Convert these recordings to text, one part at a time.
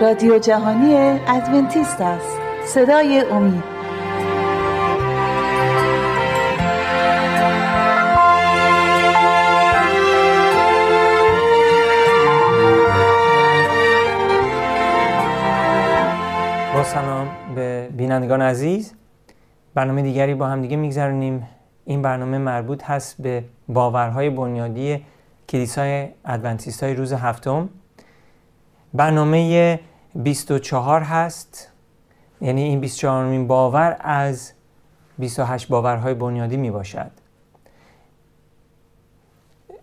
رادیو جهانی ادونتیست است. صدای امید. با سلام به بینندگان عزیز. برنامه دیگری با هم دیگه میگذرونیم. این برنامه مربوط هست به باورهای بنیادی کلیسای ادونتیست های روز هفتم. برنامه 24 هست. یعنی این 24 مین باور از 28 باورهای بنیادی می باشد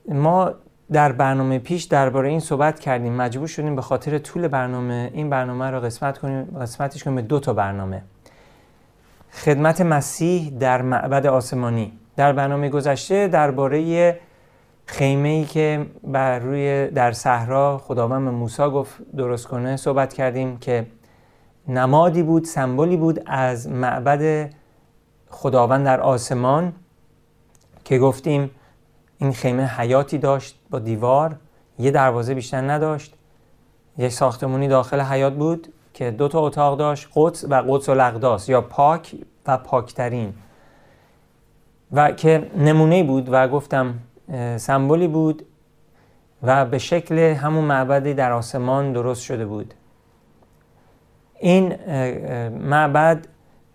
ما در برنامه پیش درباره این صحبت کردیم. مجبور شدیم به خاطر طول برنامه این برنامه را قسمت کنیم قسمتش کنیم به دو تا برنامه. خدمت مسیح در معبد آسمانی. در برنامه گذشته درباره خیمه ای که بر روی در صحرا خداوند موسی گفت درست کنه صحبت کردیم که نمادی بود سمبولی بود از معبد خداوند در آسمان که گفتیم این خیمه حیاتی داشت با دیوار یه دروازه بیشتر نداشت یه ساختمونی داخل حیات بود که دو تا اتاق داشت قدس و قدس و لغداس یا پاک و پاکترین و که نمونه بود و گفتم سمبولی بود و به شکل همون معبدی در آسمان درست شده بود. این معبد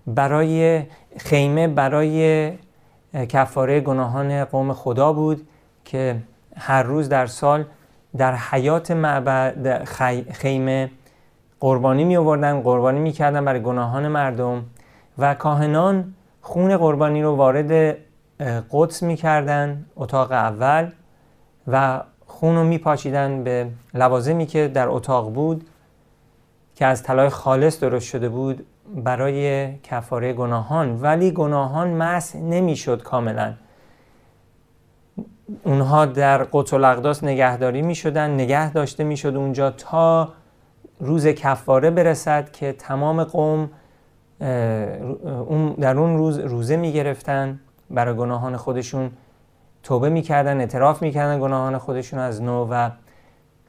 برای خیمه برای کفاره گناهان قوم خدا بود که هر روز در سال در حیات معبد خیمه قربانی می آوردن قربانی می کردن برای گناهان مردم و کاهنان خون قربانی رو وارد قدس می کردن اتاق اول و خون رو می پاچیدن به لوازمی که در اتاق بود که از طلای خالص درست شده بود برای کفاره گناهان. ولی گناهان مسح نمی‌شد کاملا. اونها در قدس و لغداس نگهداری می شدن نگه داشته می شد اونجا تا روز کفاره برسد که تمام قوم در اون روز روزه می گرفتن برای گناهان خودشون توبه می‌کردن اعتراف می‌کردن گناهان خودشون از نو و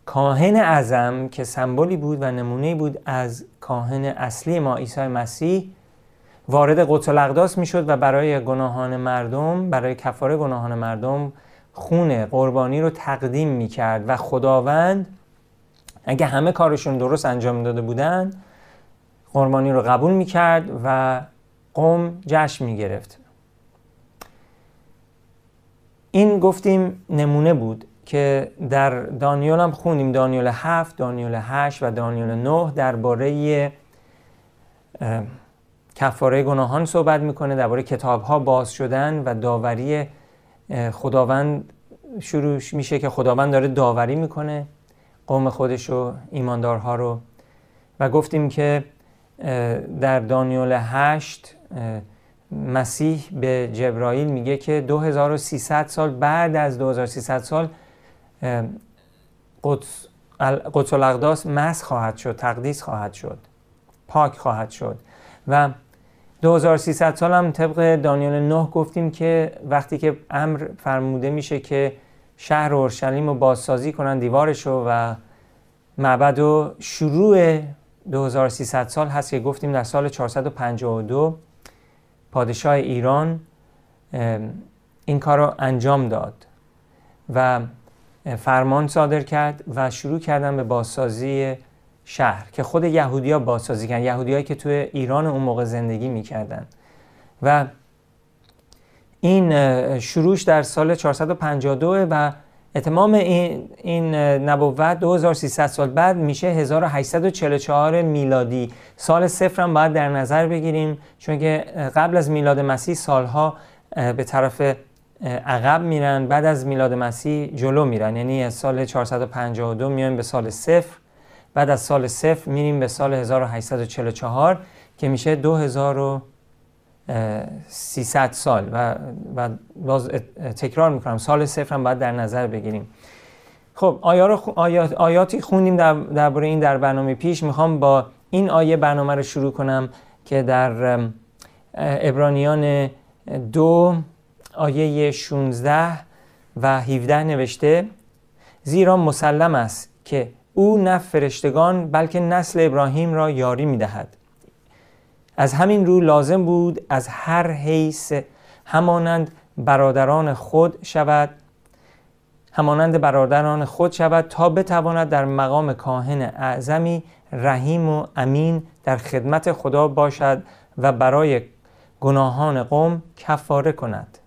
کاهن اعظم که سمبولی بود و نمونه بود از کاهن اصلی ما عیسی مسیح وارد قدس الاقداس می‌شد و برای گناهان مردم برای کفاره گناهان مردم خون قربانی رو تقدیم می‌کرد و خداوند اگه همه کارشون درست انجام داده بودن قربانی رو قبول می‌کرد و قوم جشن می‌گرفت. این گفتیم نمونه بود که در دانیال هم خوندیم دانیال 7 دانیال 8 و دانیال 9 درباره کفاره گناهان صحبت می‌کنه درباره کتاب ها باز شدن و داوری خداوند شروع میشه که خداوند داره داوری می‌کنه قوم خودش و ایماندارها رو. و گفتیم که در دانیال 8 مسیح به جبرائیل میگه که 2300 سال بعد از 2300 سال قدس, قدس الاقداس مس خواهد شد تقدیس خواهد شد پاک خواهد شد. و 2300 سال هم طبق دانیال 9 گفتیم که وقتی که امر فرموده میشه که شهر اورشلیم رو بازسازی کنن دیوارش رو و معبد و شروع 2300 سال هست که گفتیم در سال 452 پادشاه ایران این کار رو انجام داد و فرمان صادر کرد و شروع کردن به بازسازی شهر که خود یهودیا بازسازی کردن یهودیایی که توی ایران اون موقع زندگی می‌کردن. و این شروعش در سال 452 و اتمام این, این نبوت 2300 سال بعد میشه 1844 میلادی. سال صفر هم باید در نظر بگیریم چون که قبل از میلاد مسیح سالها به طرف عقب میرن بعد از میلاد مسیح جلو میرن. یعنی از سال 452 میایم به سال صفر بعد از سال صفر میریم به سال 1844 که میشه 2300 سال و, و باز تکرار می‌کنم سال صفر هم باید در نظر بگیریم. خب آیات، آیاتی خوندیم در درباره این در برنامه پیش. می‌خوام با این آیه برنامه رو شروع کنم که در ابرانیان دو آیه 16 و 17 نوشته زیرا مسلم است که او نه فرشتگان بلکه نسل ابراهیم را یاری می دهد از همین رو لازم بود از هر حیث همانند برادران خود شود همانند برادران خود شود تا بتواند در مقام کاهن اعظمی رحیم و امین در خدمت خدا باشد و برای گناهان قوم کفاره کند.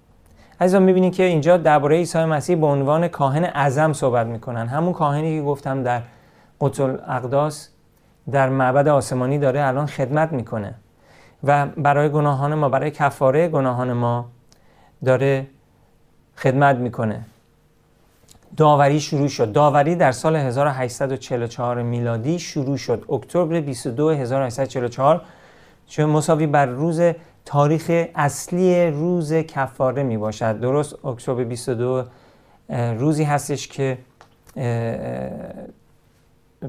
عزیزا می‌بینید که اینجا درباره عیسی مسیح به عنوان کاهن اعظم صحبت می‌کنن. همون کاهنی که گفتم در قدس اقداس در معبد آسمانی داره الان خدمت می‌کنه. و برای گناهان ما برای کفاره گناهان ما داره خدمت می‌کنه. داوری شروع شد. داوری در سال 1844 میلادی شروع شد. اکتبر 22 1844 چون مساوی بر روز تاریخ اصلی روز کفاره می باشد درست اکتبر 22 روزی هستش که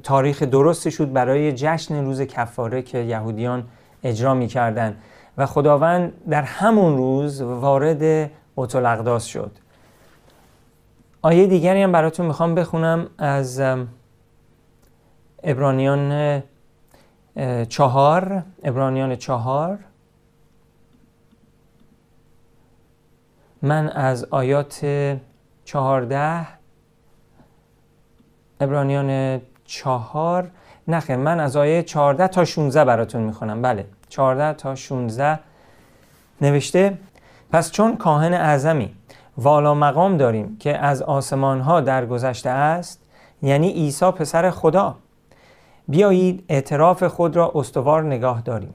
تاریخ درست شد برای جشن روز کفاره که یهودیان اجرا می کردن و خداوند در همون روز وارد قتل اقداس شد. آیه دیگری هم براتون می‌خوام بخونم از ابرانیان چهار ابرانیان چهار. من از آیات چهارده ابرانیان چهار نخیر من از آیه چهارده تا 16 براتون می‌خونم. بله چهارده تا 16 نوشته پس چون کاهن اعظمی والا مقام داریم که از آسمان ها درگذشته است یعنی عیسی پسر خدا بیایید اعتراف خود را استوار نگاه داریم.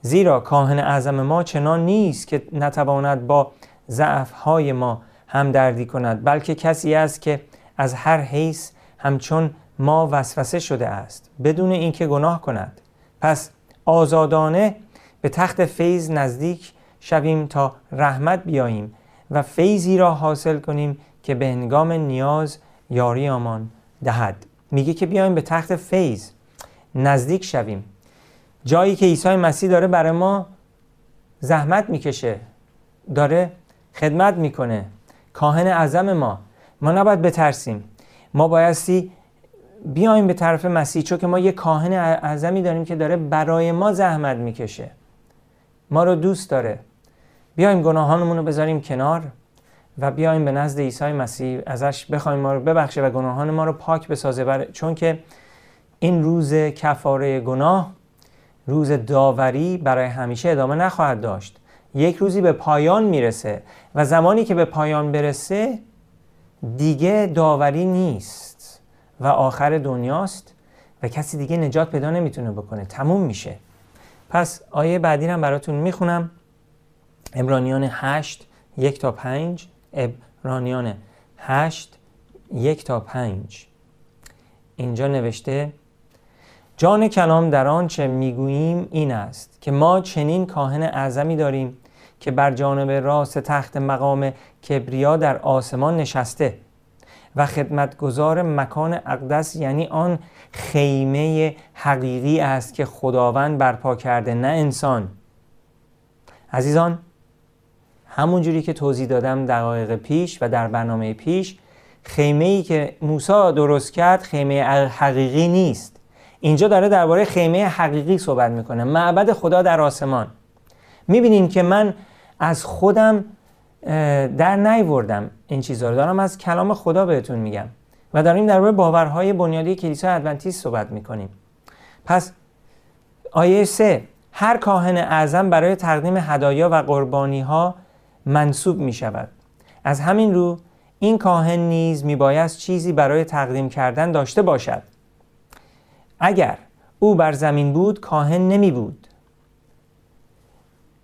زیرا کاهن اعظم ما چنان نیست که نتواند با ضعف های ما همدردی کند بلکه کسی است که از هر حیث همچون ما وسوسه شده است بدون اینکه گناه کند. پس آزادانه به تخت فیض نزدیک شویم تا رحمت بیاییم و فیضی را حاصل کنیم که به هنگام نیاز یاری آمان دهد. میگه که بیایم به تخت فیض نزدیک شویم. جایی که عیسی مسیح داره برای ما زحمت می‌کشه داره خدمت می‌کنه. کاهن اعظم ما. ما نباید بترسیم. ما بایستی بیایم به طرف مسیح چون که ما یه کاهن اعظمی داریم که داره برای ما زحمت می‌کشه. ما رو دوست داره. بیایم گناهانمون رو بذاریم کنار و بیایم به نزد عیسی مسیح ازش بخوایم ما رو ببخشه و گناهان ما رو پاک بسازه. بر... چون که این روز کفاره گناه روز داوری برای همیشه ادامه نخواهد داشت. یک روزی به پایان می‌رسه و زمانی که به پایان برسه دیگه داوری نیست. و آخر دنیاست و کسی دیگه نجات پیدا نمی‌تونه بکنه. تموم میشه. پس آیه بعدی هم براتون می‌خونم. ابرانیان 8 یک تا 5 ابرانیان 8 یک تا 5 اینجا نوشته جان کلام در آنچه می‌گوییم این است که ما چنین کاهن اعظمی داریم که بر جانب راست تخت مقام کبریا در آسمان نشسته. و خدمتگزار مکان اقدس یعنی آن خیمه حقیقی است که خداوند برپا کرده نه انسان. عزیزان همونجوری که توضیح دادم دقایق پیش و در برنامه پیش خیمه ای که موسی درست کرد خیمه حقیقی نیست. اینجا داره درباره خیمه حقیقی صحبت می‌کنه. معبد خدا در آسمان. می‌بینیم که من از خودم در نیوردم این چیزها رو. دارم از کلام خدا بهتون میگم و داریم درباره باورهای بنیادی کلیسای ادونتیست صحبت می‌کنیم. پس آیه سه هر کاهن اعظم برای تقدیم هدایا و قربانی ها منصوب می شود از همین رو این کاهن نیز می باید چیزی برای تقدیم کردن داشته باشد. اگر او بر زمین بود کاهن نمی بود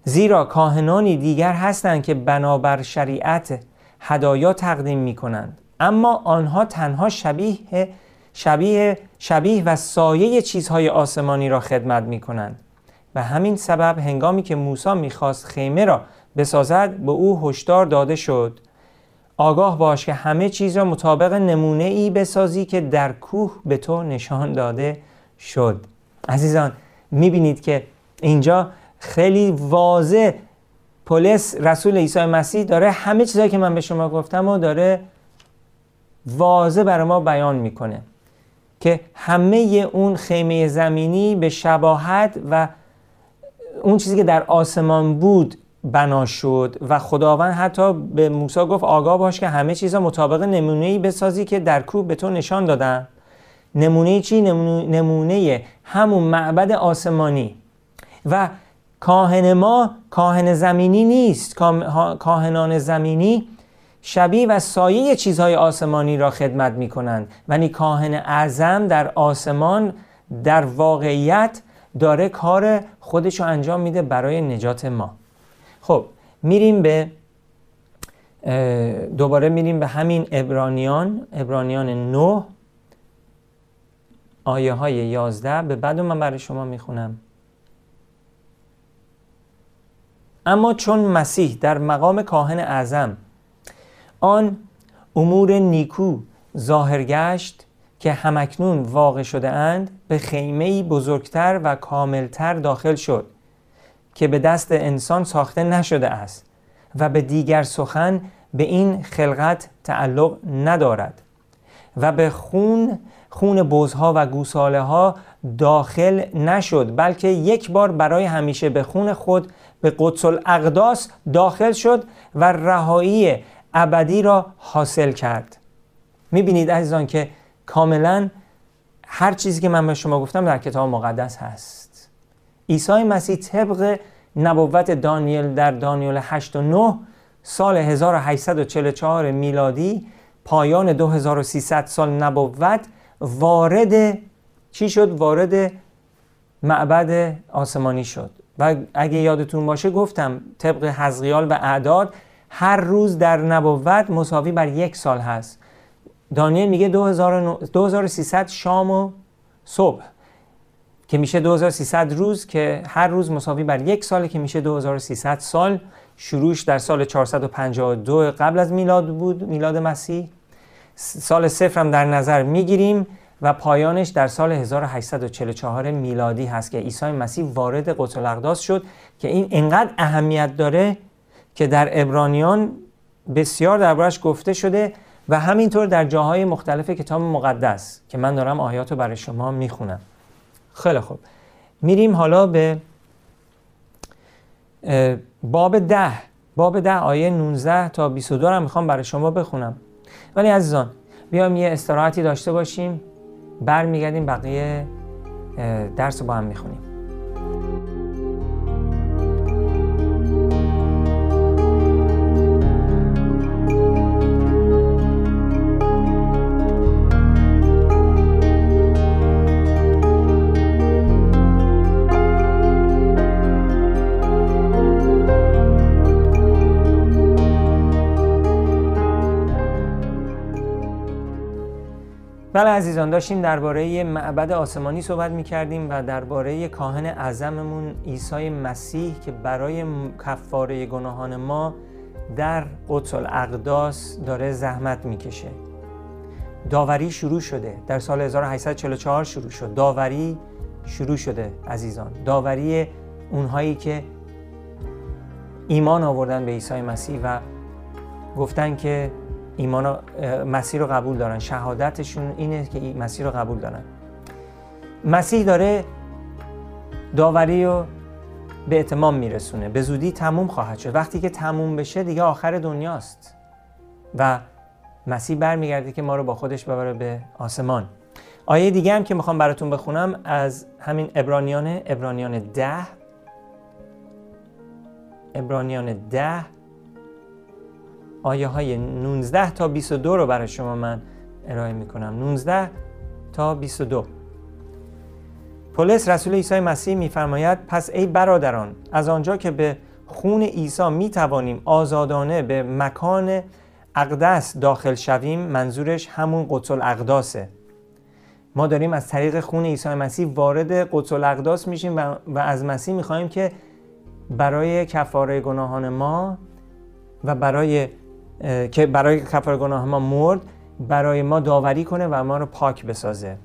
زیرا کاهنانی دیگر هستند که بنابر شریعت هدایا تقدیم می کنند اما آنها تنها شبیه شبیه شبیه و سایه چیزهای آسمانی را خدمت می کنند و همین سبب هنگامی که موسی می‌خواست خیمه را بسازد به او هشدار داده شد. آگاه باش که همه چیز را مطابق نمونه ای بسازی که در کوه به تو نشان داده شد. عزیزان می‌بینید که اینجا خیلی واضح پولس رسول عیسی مسیح داره همه چیزهایی که من به شما گفتم و داره واضح برای ما بیان می‌کنه که همه اون خیمه زمینی به شباهت و اون چیزی که در آسمان بود بنا شد و خداوند حتی به موسی گفت آگاه باش که همه چیزا مطابق نمونه بسازی که در کوه به تو نشان دادم نمونه چی؟ نمونه همون معبد آسمانی و کاهن ما کاهن زمینی نیست. کاهنان زمینی شبیه و سایه چیزهای آسمانی را خدمت می کنند ولی کاهن اعظم در آسمان در واقعیت داره کار خودش رو انجام میده برای نجات ما. خب میریم به دوباره میریم به همین ابرانیان ابرانیان 9 آیه های 11 به بعد من برای شما می‌خونم. اما چون مسیح در مقام کاهن اعظم آن امور نیکو ظاهر گشت که همکنون واقع شده اند به خیمه بزرگتر و کاملتر داخل شد که به دست انسان ساخته نشده است و به دیگر سخن به این خلقت تعلق ندارد و به خون خون بزها و گوساله ها داخل نشد بلکه یک بار برای همیشه به خون خود به قدس الاقداس داخل شد و رهایی ابدی را حاصل کرد. می‌بینید عزیزان که کاملا هر چیزی که من به شما گفتم در کتاب مقدس هست. عیسی مسیح طبق نبوت دانیل در دانیل 8 و 9 سال 1844 میلادی پایان 2300 سال نبوت وارد چی شد؟ وارد معبد آسمانی شد. و اگه یادتون باشه گفتم طبق حزقیال و اعداد هر روز در نبوت مساوی بر یک سال هست. دانیل میگه 2300 شام و صبح که میشه 2300 روز که هر روز مساوی بر یک ساله که میشه 2300 سال. شروعش در سال 452 قبل از میلاد بود میلاد مسیح. سال صفر هم در نظر می‌گیریم. و پایانش در سال 1844 میلادی هست که عیسی مسیح وارد قدس الاقداس شد که این انقدر اهمیت داره که در ابرانیان بسیار دربارش گفته شده و همینطور در جاهای مختلف کتاب مقدس که من دارم آیات رو برای شما می‌خونم. خیلی خوب. میریم حالا به باب ده. باب ده آیه 19 تا 22 رو می‌خوام برای شما بخونم. ولی عزیزان بیام یه استراحتی داشته باشیم. برمیگردیم بقیه درس رو با هم می‌خونیم. بله عزیزان داشتیم درباره معبد آسمانی صحبت می کردیم و درباره کاهن اعظممون عیسی مسیح که برای کفاره گناهان ما در قدس الاقداس داره زحمت می‌کشه. داوری شروع شده. در سال 1844 شروع شد. داوری شروع شده عزیزان. داوری اونهایی که ایمان آوردن به عیسی مسیح و گفتن که ایمان مسیح رو قبول دارن. شهادتشون اینه که مسیح رو قبول دارن. مسیح داره داوری رو به اتمام میرسونه. به زودی تموم خواهد شد. وقتی که تموم بشه دیگه آخر دنیاست. و مسیح برمیگرده که ما رو با خودش ببره به آسمان. آیه دیگه هم که می‌خوام براتون بخونم از همین ابرانیان ابرانیان ده. ابرانیان ده آیه های 19 تا 22 رو برای شما من ارائه می کنم 19 تا 22 پولس رسول عیسی مسیح میفرماید پس ای برادران از آنجا که به خون عیسی می توانیم آزادانه به مکان اقدس داخل شویم منظورش همون قدس الاقداسه. ما داریم از طریق خون عیسی مسیح وارد قدس الاقداس میشیم و, و از مسیح می‌خواهیم که برای کفاره گناهان ما و برای که برای کفار گناه ما مرد برای ما داوری کنه و ما رو پاک بسازه.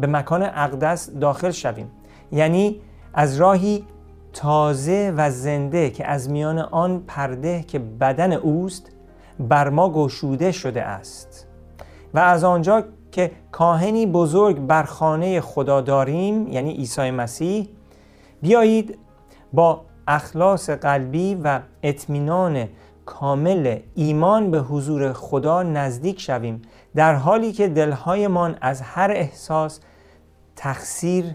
به مکان اقدس داخل شویم. یعنی از راهی تازه و زنده که از میان آن پرده که بدن اوست بر ما گشوده شده است. و از آنجا که کاهنی بزرگ بر خانه خدا داریم یعنی عیسی مسیح بیایید با اخلاص قلبی و اطمینان کامل ایمان به حضور خدا نزدیک شویم در حالی که دلهایمان از هر احساس تقصیر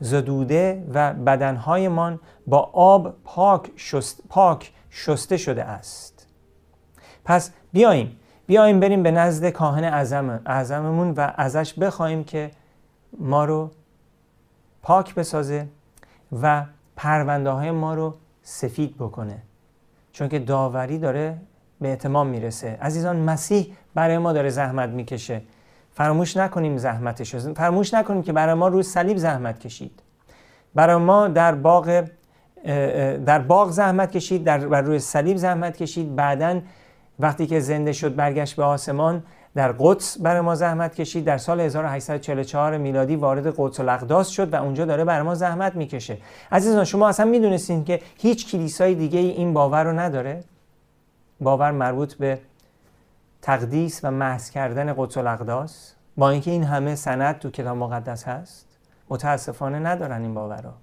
زدوده و بدنهایمان با آب پاک, شست، پاک شسته شده است. پس بیاییم بیاییم بریم به نزد کاهن اعظم اعظممون و ازش بخوایم که ما رو پاک بسازه و پرونده های ما رو سفید بکنه. چون که داوری داره به اتمام می‌رسه. عزیزان مسیح برای ما داره زحمت می‌کشه. فراموش نکنیم زحمتش. فراموش نکنیم که برای ما روی صلیب زحمت کشید. برای ما در باغ در باغ زحمت کشید در بر روی صلیب زحمت کشید. بعدا وقتی که زنده شد برگشت به آسمان در قدس برای ما زحمت کشید. در سال 1844 میلادی وارد قدس الاقداس شد و اونجا داره برای ما زحمت می‌کشه. عزیزان شما اصلا می‌دونستین که هیچ کلیسای دیگه این باور رو نداره؟ باور مربوط به تقدیس و محض کردن قدس الاقداس؟ با اینکه این همه سند تو کتاب مقدس هست متاسفانه ندارن این باورا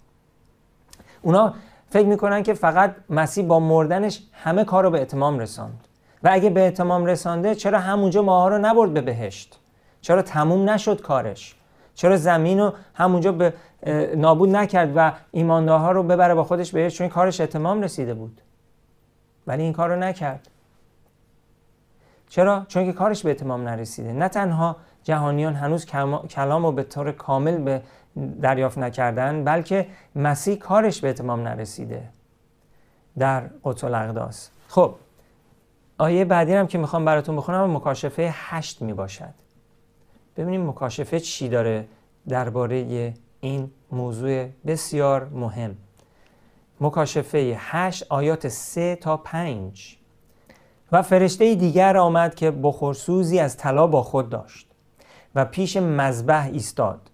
اونا فکر می‌کنن که فقط مسیح با مردنش همه کار رو به اتمام رساند. و اگه به اتمام رسانده چرا همونجا ماها رو نبرد به بهشت؟ چرا تموم نشد کارش؟ چرا زمین رو همونجا به نابود نکرد و ایماندارها رو ببره با خودش بهشت؟ چون کارش اتمام رسیده بود. ولی این کار رو نکرد. چرا؟ چون که کارش به اتمام نرسیده. نه تنها جهانیان هنوز کلام رو به طور کامل به دریافت نکردن بلکه مسیح کارش به اتمام نرسیده در قدس الاقداس خب آیه بعدی هم که می‌خوام براتون بخونم مکاشفه هشت می باشد ببینیم مکاشفه چی داره درباره این موضوع بسیار مهم. مکاشفه هشت آیات سه تا پنج. و فرشته دیگر آمد که بخورسوزی از طلا با خود داشت و پیش مذبح ایستاد.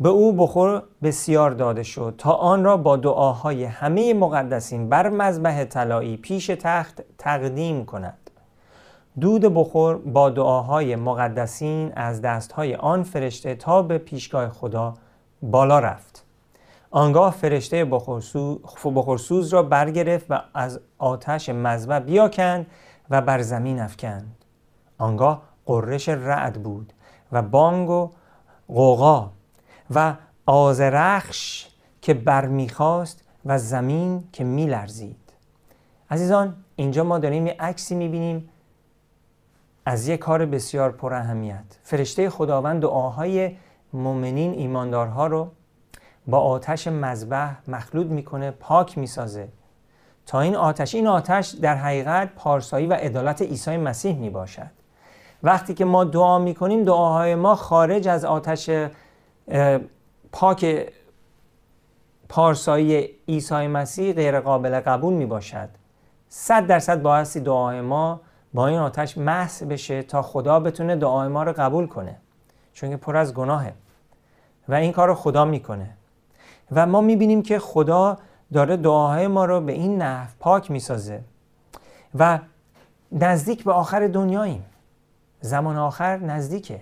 به او بخور بسیار داده شد تا آن را با دعاهای همه مقدسین بر مذبح طلایی پیش تخت تقدیم کند. دود بخور با دعاهای مقدسین از دستهای آن فرشته تا به پیشگاه خدا بالا رفت. آنگاه فرشته بخورسوز را برگرفت و از آتش مذبح بیاکند و بر زمین افکند. آنگاه قررش رعد بود و بانگ و قوقا و آزرخش که برمیخواست و زمین که میلرزید. عزیزان اینجا ما داریم یه عکسی می‌بینیم از یک کار بسیار پر اهمیت. فرشته خداوند دعاهای مؤمنین ایماندارها رو با آتش مذبح مخلوط می‌کنه پاک می‌سازه. تا این آتش این آتش در حقیقت پارسایی و عدالت عیسی مسیح می‌باشد. وقتی که ما دعا می‌کنیم دعاهای ما خارج از آتش پاک پارسایی عیسی مسیح غیر قابل قبول می باشد صد درصد باعثی دعای ما با این آتش محض بشه تا خدا بتونه دعای ما رو قبول کنه چون که پر از گناهه و این کار رو خدا می‌کنه. و ما می‌بینیم که خدا داره دعاهای ما رو به این نحو پاک می‌سازه و نزدیک به آخر دنیاییم. زمان آخر نزدیکه.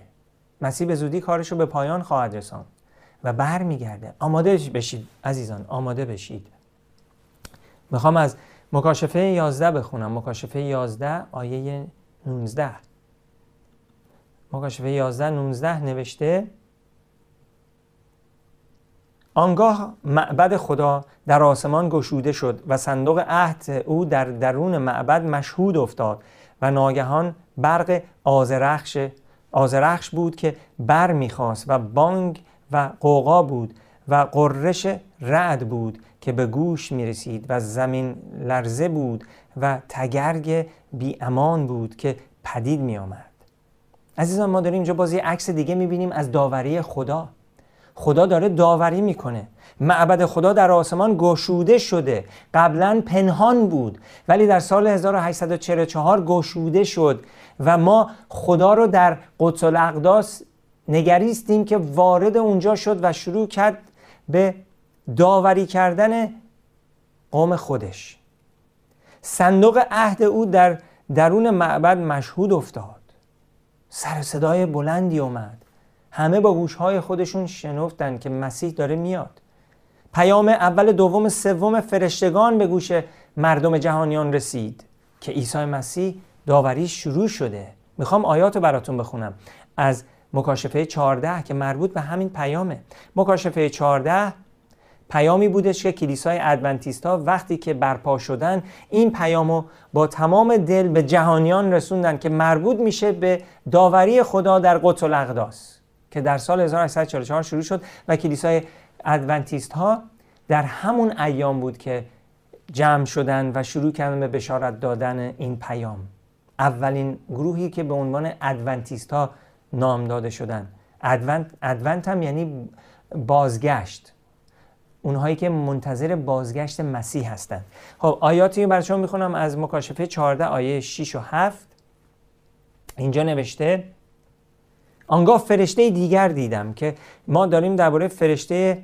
مسیح به زودی کارش رو به پایان خواهد رساند و بر میگرده آماده بشید عزیزان آماده بشید. می‌خوام از مکاشفه 11 بخونم. مکاشفه 11 آیه 19 مکاشفه 11 19 نوشته آنگاه معبد خدا در آسمان گشوده شد و صندوق عهد او در درون معبد مشهود افتاد و ناگهان برق آزرخش آزرخش بود که بر می‌خواست و بانگ و قوقا بود و قررش رعد بود که به گوش می رسید و زمین لرزه بود و تگرگ بی امان بود که پدید می آمد عزیزان ما داریم اینجا بازی عکس دیگه می بینیم از داوری خدا. خدا داره داوری می‌کنه. معبد خدا در آسمان گشوده شده. قبلا پنهان بود ولی در سال 1844 گشوده شد. و ما خدا رو در قدس الاقداس نگریستیم که وارد اونجا شد و شروع کرد به داوری کردن قوم خودش. صندوق عهد او در درون معبد مشهود افتاد. سر صدای بلندی اومد. همه با گوشهای خودشون شنفتن که مسیح داره میاد. پیام اول دوم سوم فرشتگان به گوش مردم جهانیان رسید که عیسی مسیح داوری شروع شده. می‌خوام آیات رو براتون بخونم. از مکاشفه 14 که مربوط به همین پیامه. مکاشفه 14 پیامی بودش که کلیسای ادونتیستا وقتی که برپا شدن این پیامو با تمام دل به جهانیان رسوندن که مربوط میشه به داوری خدا در قدس الاقداس که در سال 1844 شروع شد و کلیسای ادونتیست ها در همون ایام بود که جمع شدن و شروع کردن به بشارت دادن این پیام. اولین گروهی که به عنوان ادونتیست ها نام داده شدن. Advent, Advent هم یعنی بازگشت. اونهایی که منتظر بازگشت مسیح هستند خب آیاتی برای شما می‌خونم از مکاشفه 14 آیه 6 و 7 اینجا نوشته آنگاه فرشته دیگر دیدم که ما داریم درباره فرشته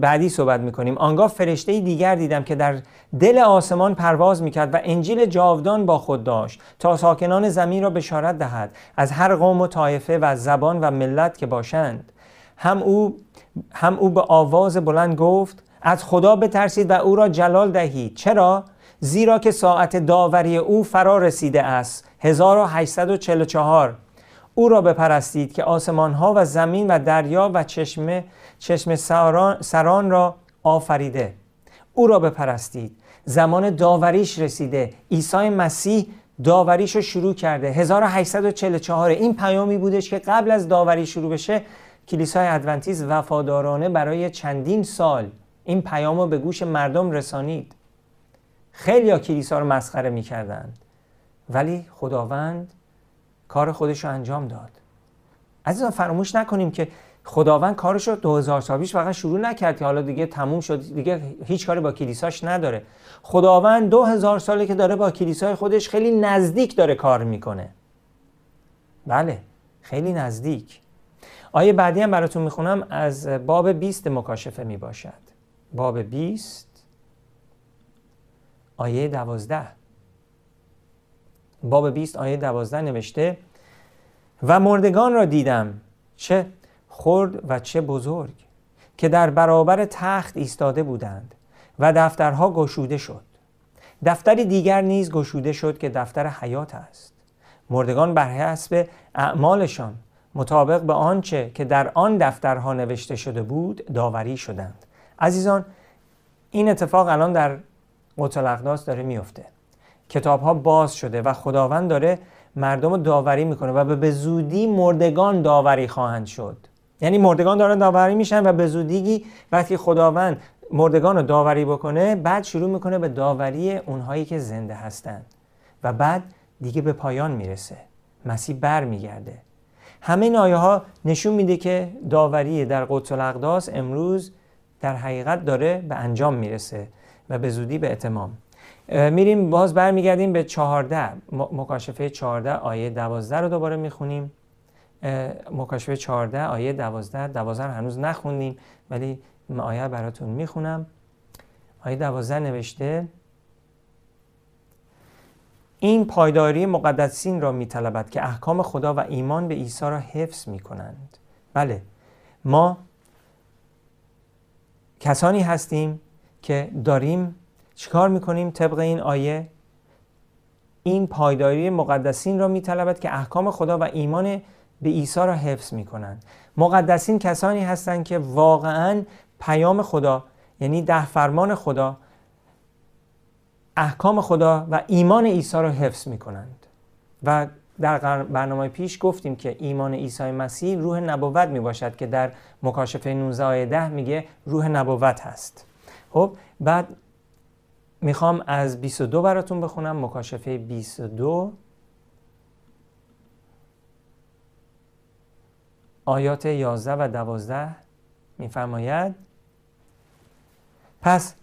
بعدی صحبت می‌کنیم. آنگاه فرشته دیگر دیدم که در دل آسمان پرواز می‌کرد و انجیل جاودان با خود داشت تا ساکنان زمین را بشارت دهد از هر قوم و طایفه و زبان و ملت که باشند. هم او, هم او به آواز بلند گفت از خدا بترسید و او را جلال دهید. چرا؟ زیرا که ساعت داوری او فرا رسیده است. 1844 او را بپرستید که آسمان ها و زمین و دریا و چشمه چشم سران, را آفریده. او را بپرستید. زمان داوریش رسیده. عیسی مسیح داوریش رو شروع کرده. 1844 این پیامی بودش که قبل از داوری شروع بشه کلیسای ادونتیز وفادارانه برای چندین سال این پیام رو به گوش مردم رسانید. خیلی ها کلیسا رو مسخره می‌کردند. ولی خداوند کار خودش رو انجام داد. عزیزان فراموش نکنیم که خداوند کارش رو 2000 سال پیش فقط شروع نکرد که حالا دیگه تموم شد. دیگه هیچ کاری با کلیساش نداره. خداوند 2000 ساله که داره با کلیسای خودش خیلی نزدیک داره کار می‌کنه. بله خیلی نزدیک. آیه بعدی هم براتون می‌خونم از باب 20 مکاشفه می‌باشد. باب 20 آیه 12 باب 20 آیه 12 نوشته و مردگان را دیدم. چه؟ خرد و چه بزرگ که در برابر تخت ایستاده بودند و دفترها گشوده شد. دفتری دیگر نیز گشوده شد که دفتر حیات است. مردگان بر حسب اعمالشان مطابق به آنچه که در آن دفترها نوشته شده بود داوری شدند. عزیزان این اتفاق الان در قدس داره میفته کتاب ها باز شده و خداوند داره مردم رو داوری می‌کنه و به زودی مردگان داوری خواهند شد. یعنی مردگان دارن داوری میشن و به زودی وقتی خداوند مردگان رو داوری بکنه بعد شروع می‌کنه به داوری اونهایی که زنده هستند و بعد دیگه به پایان می‌رسه. مسیح بر میگرده همه این آیه ها نشون میده که داوری در قدس الاقداس امروز در حقیقت داره به انجام می‌رسه و به زودی به اتمام. میریم باز برمیگردیم به چهارده مکاشفه چهارده آیه دوازده رو دوباره می‌خونیم. مکاشفه 14 آیه 12 12 هنوز نخوندیم ولی آیه براتون می‌خونم. آیه 12 نوشته این پایداری مقدسین را میطلبد که احکام خدا و ایمان به عیسی را حفظ می‌کنند. بله ما کسانی هستیم که داریم چیکار می‌کنیم؟ طبق این آیه این پایداری مقدسین را میطلبد که احکام خدا و ایمان به عیسی را حفظ می‌کنند. مقدسین کسانی هستند که واقعا پیام خدا یعنی ده فرمان خدا احکام خدا و ایمان عیسی را حفظ می‌کنند. و در برنامه پیش گفتیم که ایمان عیسی مسیح روح نبوت می باشد که در مکاشفه 19 آیه 10 میگه روح نبوت هست. خب بعد می‌خوام از 22 براتون بخونم مکاشفه 22 آیات 11 و 12 میفرماید. پس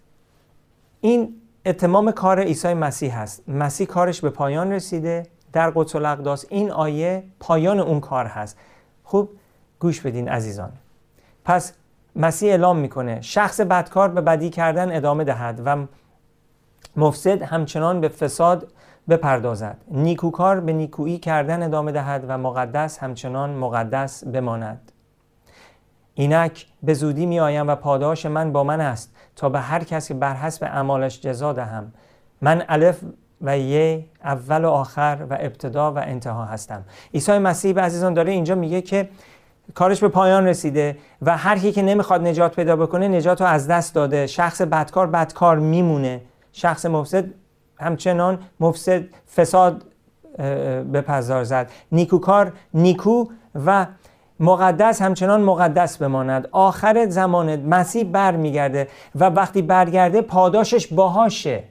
این اتمام کار عیسی مسیح هست. مسیح کارش به پایان رسیده. در قدس الاقداس این آیه پایان اون کار هست. خوب گوش بدین عزیزان. پس مسیح اعلام می‌کنه شخص بدکار به بدی کردن ادامه دهد و مفسد همچنان به فساد بپردازد. نیکوکار به نیکویی کردن ادامه دهد و مقدس همچنان مقدس بماند. اینک به زودی می آیم و پاداش من با من است تا به هر کسی بر حسب اعمالش جزا دهم. من الف و یه اول و آخر و ابتدا و انتها هستم. عیسی مسیح به عزیزان داره اینجا میگه که کارش به پایان رسیده و هر کی که نمی‌خواد نجات پیدا بکنه نجات رو از دست داده. شخص بدکار بدکار میمونه. شخص مفسد همچنان مفسد فساد به پزار زد. نیکوکار نیکو و مقدس همچنان مقدس بماند. آخر زمان مسیح برمیگرده و وقتی برگرده پاداشش باهاشه.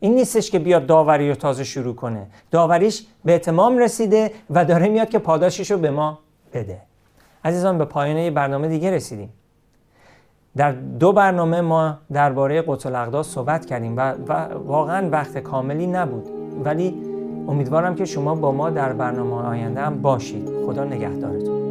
این نیستش که بیاد داوری رو تازه شروع کنه. داوریش به اتمام رسیده و داره میاد که پاداشش رو به ما بده. عزیزان به پایان یه برنامه دیگه رسیدیم. در دو برنامه ما درباره قتل اقداس صحبت کردیم و, و واقعا وقت کاملی نبود. ولی امیدوارم که شما با ما در برنامه آینده هم باشید. خدا نگهدارتون.